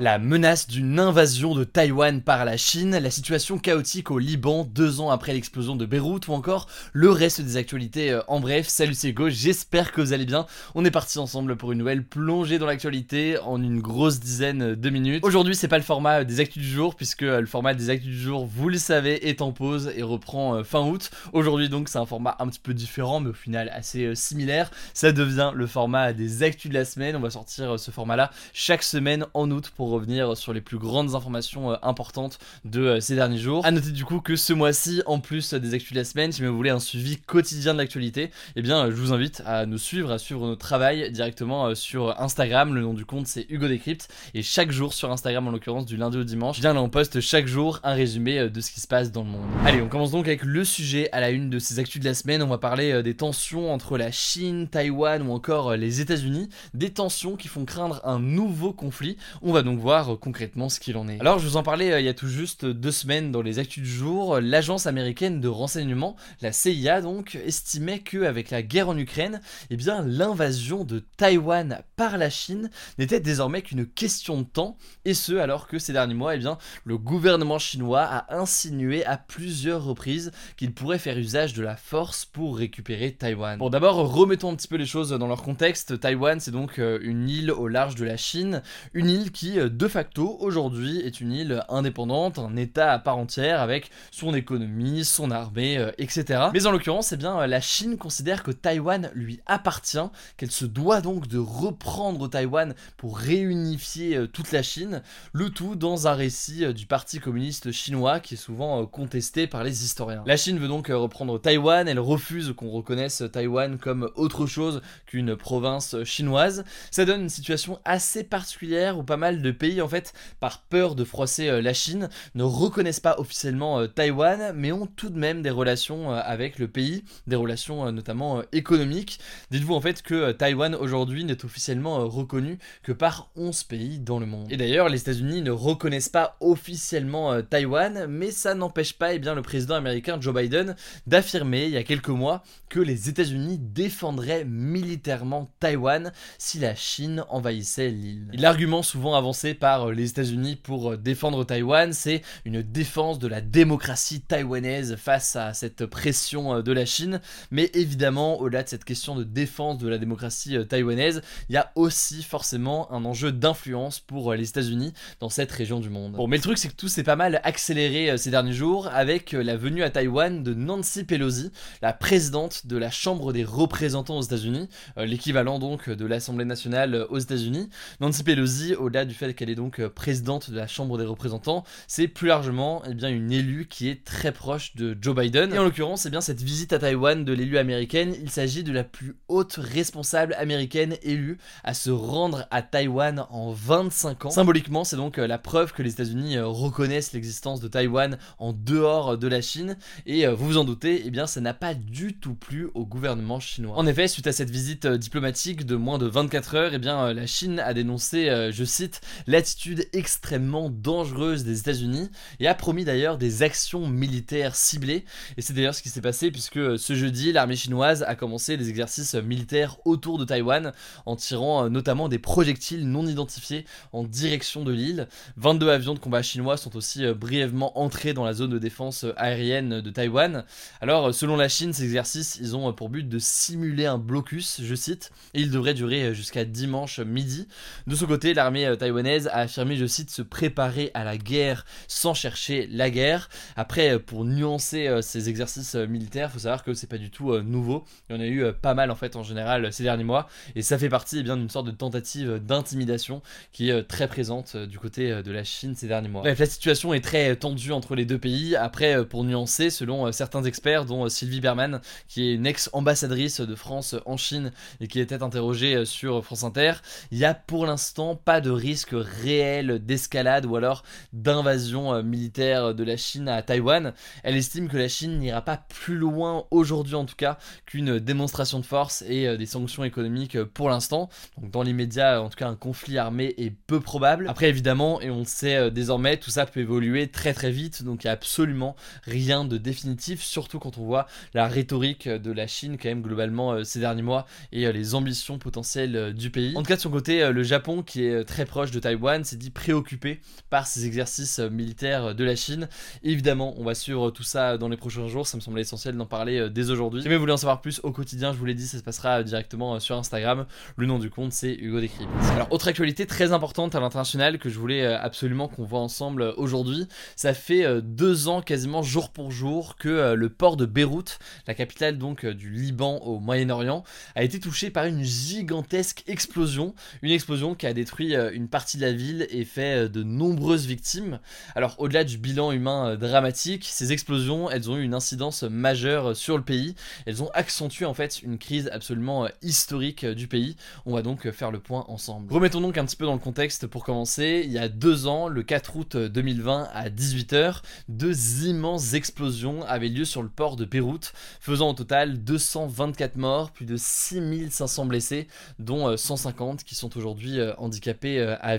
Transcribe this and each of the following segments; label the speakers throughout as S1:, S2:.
S1: La menace d'une invasion de Taïwan par la Chine, la situation chaotique au Liban deux ans après l'explosion de Beyrouth ou encore le reste des actualités euh, en bref. Salut c'est j'espère que vous allez bien. On est parti ensemble pour une nouvelle plongée dans l'actualité en une grosse dizaine de minutes. Aujourd'hui c'est pas le format des actus du jour puisque euh, le format des actus du jour, vous le savez, est en pause et reprend euh, fin août. Aujourd'hui donc c'est un format un petit peu différent mais au final assez similaire. Ça devient le format des actus de la semaine. On va sortir ce format là chaque semaine en août pour revenir sur les plus grandes informations euh, importantes de euh, ces derniers jours. A noter du coup que ce mois-ci, en plus des actus de la semaine, si vous voulez un suivi quotidien de l'actualité, eh bien je vous invite à nous suivre, à suivre notre travail directement euh, sur Instagram. Le nom du compte c'est Hugo Decrypt et chaque jour sur Instagram en l'occurrence du lundi au dimanche, eh bien là on poste chaque jour un résumé de ce qui se passe dans le monde. Allez, on commence donc avec le sujet à la une de ces actus de la semaine. On va parler des tensions entre la Chine, Taïwan ou encore les États-Unis, des tensions qui font craindre un nouveau conflit. On va donc voir euh, concrètement ce qu'il en est. Alors je vous en parlais euh, il y a tout juste deux semaines dans les actus du jour, l'agence américaine de renseignement, la CIA donc, estimait qu'avec la guerre en Ukraine, eh bien l'invasion de Taïwan par la Chine n'était désormais qu'une question de temps, et ce alors que ces derniers mois, eh bien le gouvernement chinois a insinué à plusieurs reprises qu'il pourrait faire usage de la force pour récupérer Taïwan. Bon d'abord remettons un petit peu les choses dans leur contexte. Taïwan c'est donc euh, une île au large de la Chine, une île qui de facto aujourd'hui est une île indépendante, un état à part entière avec son économie, son armée, euh, etc. Mais en l'occurrence, eh bien, la Chine considère que Taïwan lui appartient, qu'elle se doit donc de reprendre Taïwan pour réunifier euh, toute la Chine, le tout dans un récit euh, du Parti communiste chinois qui est souvent contesté par les historiens. La Chine veut donc reprendre Taïwan, elle refuse qu'on reconnaisse Taïwan comme autre chose qu'une province chinoise. Ça donne une situation assez particulière où pas mal de pays en fait, par peur de froisser euh, la Chine, ne reconnaissent pas officiellement euh, Taïwan, mais ont tout de même des relations euh, avec le pays, des relations notamment économiques. Dites-vous en fait que Taïwan aujourd'hui n'est officiellement reconnu que par 11 pays dans le monde. Et d'ailleurs, les États-Unis ne reconnaissent pas officiellement Taïwan, mais ça n'empêche pas eh bien, le président américain Joe Biden d'affirmer il y a quelques mois que les États-Unis défendraient militairement Taïwan si la Chine envahissait l'île. L'argument souvent avancé par euh, les États-Unis pour euh, défendre Taïwan, c'est une défense de la démocratie taïwanaise face à cette pression euh, de la Chine. Mais évidemment, au-delà de cette question de défense de la démocratie taïwanaise, il y a aussi forcément un enjeu d'influence pour les États-Unis dans cette région du monde. Bon, mais le truc, c'est que tout s'est pas mal accéléré ces derniers jours avec la venue à Taïwan de Nancy Pelosi, la présidente de la Chambre des représentants aux États-Unis, l'équivalent donc de l'Assemblée nationale aux États-Unis. Nancy Pelosi, au-delà du fait qu'elle est donc euh, présidente de la Chambre des représentants, c'est plus largement eh bien, une élue qui est très proche de Joe Biden. Et en l'occurrence, eh bien, cette visite à Taïwan de l'élu américaine, il s'agit de la plus haute responsable américaine élue à se rendre à Taïwan en 25 ans. Symboliquement, c'est donc euh, la preuve que les États-Unis euh, reconnaissent l'existence de Taïwan en dehors de la Chine. Et vous vous en doutez, eh bien, ça n'a pas du tout plu au gouvernement chinois. En effet, suite à cette visite diplomatique de moins de 24 heures, eh bien, la Chine a dénoncé, je cite, l'attitude extrêmement dangereuse des États-Unis et a promis d'ailleurs des actions militaires ciblées. Et c'est d'ailleurs ce qui s'est passé puisque euh, ce jeudi, l'armée chinoise a commencé des exercices militaires autour de Taïwan en tirant euh, notamment des projectiles non identifiés en direction de l'île. 22 avions de combat chinois sont aussi euh, brièvement entrés dans la zone de défense aérienne de Taïwan. Alors, selon la Chine, ces exercices, ils ont pour but de simuler un blocus, je cite, et ils devraient durer jusqu'à dimanche midi. De son côté, l'armée taïwanaise a affirmé, je cite, se préparer à la guerre sans chercher la guerre. Après, pour nuancer ces exercices militaires, faut savoir que c'est pas du tout nouveau. Il y en a eu pas mal en fait en général ces derniers mois, et ça fait partie eh bien d'une sorte de tentative d'intimidation qui est très présente du côté de la Chine ces derniers mois. Bref, la situation est très tendue entre les deux pays. Après, pour nuancer, selon certains experts, dont Sylvie Berman, qui est une ex-ambassadrice de France en Chine et qui était interrogée sur France Inter, il n'y a pour l'instant pas de risque réel d'escalade ou alors d'invasion euh, militaire de la Chine à Taïwan. Elle estime que la Chine n'ira pas plus loin aujourd'hui en tout cas qu'une démonstration de force et euh, des sanctions économiques euh, pour l'instant. Donc dans l'immédiat, en tout cas, un conflit armé est peu probable. Après évidemment, et on sait désormais, tout ça peut évoluer très très vite, donc il n'y a absolument rien de définitif, surtout quand on voit la rhétorique de la Chine quand même globalement ces derniers mois et les ambitions potentielles du pays. En tout cas de son côté, le Japon qui est très proche de Taïwan s'est dit préoccupé par ces exercices militaires de la Chine. évidemment, on va suivre tout ça dans les prochains jours, ça me semblait essentiel d'en parler euh, dès aujourd'hui. Si vous voulez en savoir plus au quotidien, je vous l'ai dit, ça se passera directement euh, sur Instagram. Le nom du compte, c'est Hugo Décrypte. Alors, autre actualité très importante à l'international que je voulais euh, absolument qu'on voit ensemble aujourd'hui, ça fait deux ans quasiment jour pour jour que le port de Beyrouth, la capitale donc du Liban au Moyen-Orient, a été touché par une gigantesque explosion, une explosion qui a détruit une partie la ville et fait de nombreuses victimes. Alors au-delà du bilan humain dramatique, ces explosions, elles ont eu une incidence majeure sur le pays. Elles ont accentué en fait une crise absolument historique du pays. On va donc faire le point ensemble. Remettons donc un petit peu dans le contexte pour commencer. Il y a deux ans, le 4 août 2020 à 18h, deux immenses explosions avaient lieu sur le port de Beyrouth, faisant au total 224 morts, plus de 6500 blessés, dont 150 qui sont aujourd'hui handicapés à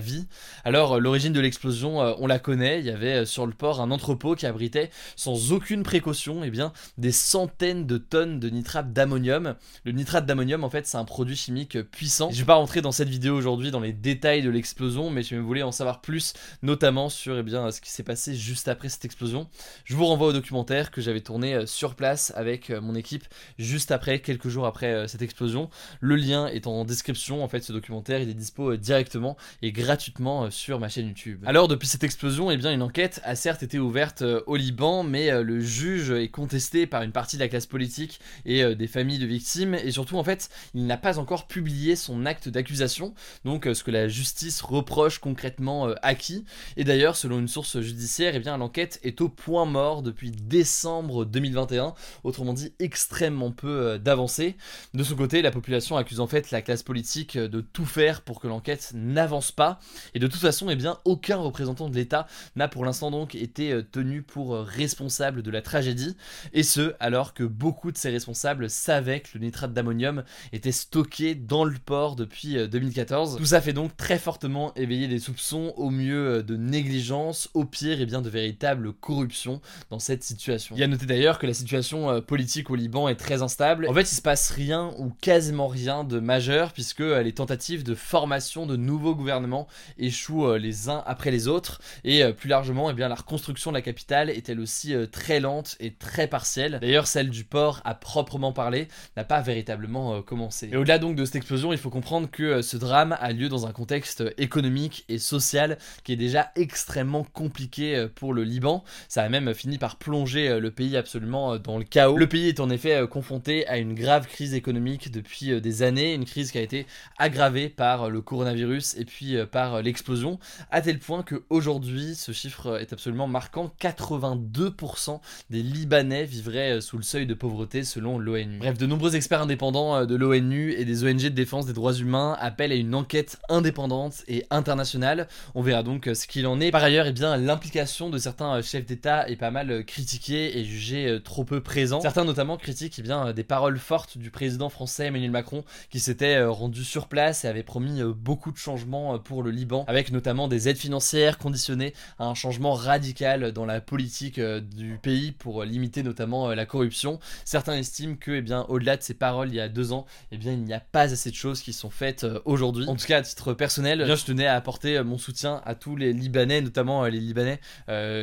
S1: Alors l'origine de l'explosion, on la connaît, il y avait sur le port un entrepôt qui abritait sans aucune précaution eh bien, des centaines de tonnes de nitrate d'ammonium. Le nitrate d'ammonium, en fait, c'est un produit chimique puissant. Je vais pas rentrer dans cette vidéo aujourd'hui dans les détails de l'explosion, mais si vous voulez en savoir plus, notamment sur eh bien, ce qui s'est passé juste après cette explosion, je vous renvoie au documentaire que j'avais tourné euh, sur place avec euh, mon équipe juste après, quelques jours après euh, cette explosion. Le lien est en description, en fait, ce documentaire, il est dispo directement et gratuitement sur ma chaîne YouTube. Alors, depuis cette explosion, eh bien, une enquête a certes été ouverte au Liban, mais le juge est contesté par une partie de la classe politique et euh, des familles de victimes, et surtout en fait, il n'a pas encore publié son acte d'accusation, donc euh, ce que la justice reproche concrètement euh, à qui. Et d'ailleurs, selon une source judiciaire, eh bien l'enquête est au point mort depuis décembre 2021, autrement dit extrêmement peu d'avancée. De son côté, la population accuse en fait la classe politique de tout faire pour que l'enquête n'avance pas, et de toute façon, eh bien aucun représentant de l'État n'a pour l'instant donc été tenu pour responsable de la tragédie, et ce alors que beaucoup de ces responsables savaient que le nitrate d'ammonium était stocké dans le port depuis 2014. Euh, Tout ça fait donc très fortement éveiller des soupçons, au mieux euh, de négligence, au pire et eh bien de véritable corruption dans cette situation. Il y a noté d'ailleurs que la situation euh, politique au Liban est très instable. En fait, il se passe rien ou quasiment rien de majeur puisque les tentatives de formation de nouveaux gouvernements échouent les uns après les autres et plus largement, eh bien la reconstruction de la capitale est elle aussi très lente et très partielle? D'ailleurs, celle du port à proprement parler n'a pas véritablement euh, commencé. Et au-delà donc de cette explosion, il faut comprendre que euh, ce drame a lieu dans un contexte économique et social qui est déjà extrêmement compliqué euh, pour le Liban. Ça a même fini par plonger le pays absolument dans le chaos. Le pays est en effet confronté à une grave crise économique depuis des années, une crise qui a été aggravée par le coronavirus et puis par l'explosion, à tel point qu'aujourd'hui, ce chiffre est absolument marquant, 82% des Libanais vivraient sous le seuil de pauvreté selon l'ONU. Bref, de nombreux experts indépendants euh, de l'ONU et des ONG de défense des droits humains appellent à une enquête indépendante et internationale. On verra donc euh, ce qu'il en est. Par ailleurs, eh l'implication de certains euh, chefs d'État est pas mal critiquée et jugée trop peu présente. Certains notamment critiquent eh bien, des paroles fortes du président français Emmanuel Macron qui s'était rendu sur place et avait promis beaucoup de changements pour le Liban, avec notamment des aides financières conditionnées à un changement radical dans la politique du pays pour limiter notamment la corruption. Certains estiment que, eh bien, au-delà de ces paroles il y a deux ans, eh bien, il n'y a pas assez de choses qui sont faites euh, aujourd'hui. En tout cas, à titre personnel, eh je tenais à apporter euh, mon soutien à tous les Libanais, notamment euh, les Libanais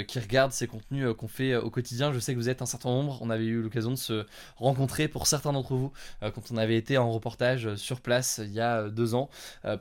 S1: qui regardent ces contenus qu'on fait au quotidien. Je sais que vous êtes un certain nombre. On avait eu l'occasion de se rencontrer pour certains d'entre vous quand on avait été en reportage sur place il y a deux ans.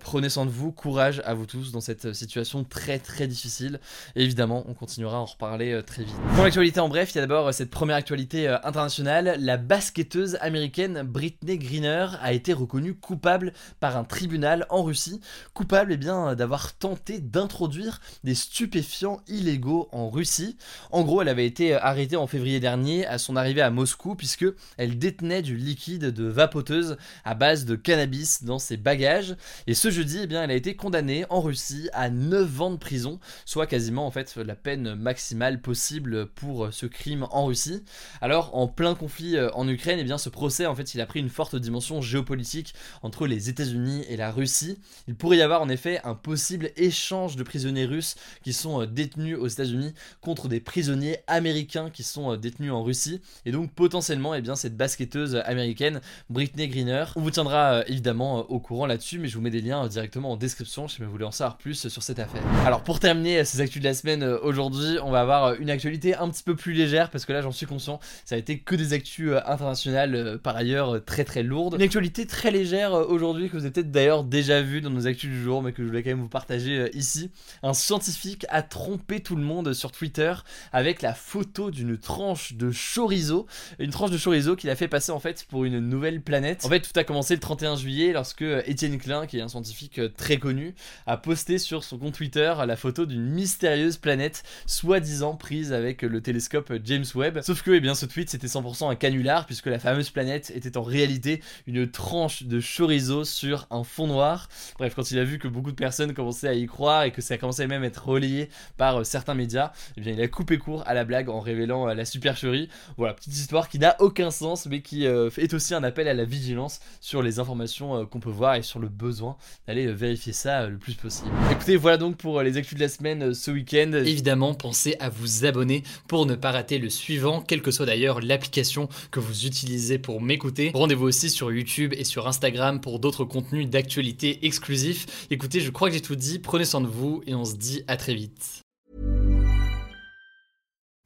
S1: prenez soin de vous, courage à vous tous dans cette situation très très difficile. Et évidemment, on continuera à en reparler très vite. Pour l'actualité en bref, il y a d'abord cette première actualité internationale. La basketteuse américaine Britney Greener a été reconnue coupable par un tribunal en Russie. Coupable eh bien d'avoir tenté d'introduire des stupéfiants illégaux en Russie. En gros, elle avait été arrêtée en février dernier à son arrivée à Moscou puisque elle détenait du liquide de vapoteuse à base de cannabis dans ses bagages. Et ce jeudi, eh bien, elle a été condamnée en Russie à 9 ans de prison, soit quasiment en fait la peine maximale possible pour ce crime en Russie. Alors, en plein conflit euh, en Ukraine, eh bien, ce procès en fait, il a pris une forte dimension géopolitique entre les États-Unis et la Russie. Il pourrait y avoir en effet un possible échange de prisonniers russes qui sont euh, détenus aux États-Unis contre des prisonniers américains qui sont euh, détenus en Russie. Et donc potentiellement, eh bien, cette basketteuse américaine, Britney Greener, on vous tiendra évidemment au courant là-dessus, mais je vous mets des liens directement en description si vous voulez en savoir plus sur cette affaire. Alors pour terminer ces actus de la semaine aujourd'hui, on va avoir une actualité un petit peu plus légère parce que là j'en suis conscient, ça a été que des actus internationales par ailleurs très très lourdes. Une actualité très légère aujourd'hui que vous avez peut-être d'ailleurs déjà vu dans nos actus du jour, mais que je voulais quand même vous partager ici. Un scientifique a trompé tout le monde sur Twitter avec la photo d'une tranche de chorizo. Une tranche de chorizo qu'il a fait passer en fait pour une nouvelle planète. En fait, tout a commencé le 31 juillet lorsque Étienne Klein, qui est un scientifique très connu, a posté sur son compte Twitter la photo d'une mystérieuse planète soi-disant prise avec le télescope James Webb. Sauf que eh bien, ce tweet c'était 100% un canular puisque la fameuse planète était en réalité une tranche de chorizo sur un fond noir. Bref, quand il a vu que beaucoup de personnes commençaient à y croire et que ça commençait même à être relayé par euh, certains médias, eh bien il a coupé court à la blague en révélant euh, la supercherie. Voilà, petite histoire qui n'a aucun sens mais qui euh, est aussi un appel à la vigilance sur les informations qu'on peut voir et sur le besoin d'aller vérifier ça le plus possible. Écoutez, voilà donc pour les actus de la semaine ce week-end.
S2: Évidemment, pensez à vous abonner pour ne pas rater le suivant, quelle que soit d'ailleurs l'application que vous utilisez pour m'écouter. Rendez-vous aussi sur YouTube et sur Instagram pour d'autres contenus d'actualité exclusifs. Écoutez, je crois que j'ai tout dit, prenez soin de vous et on se dit à très vite.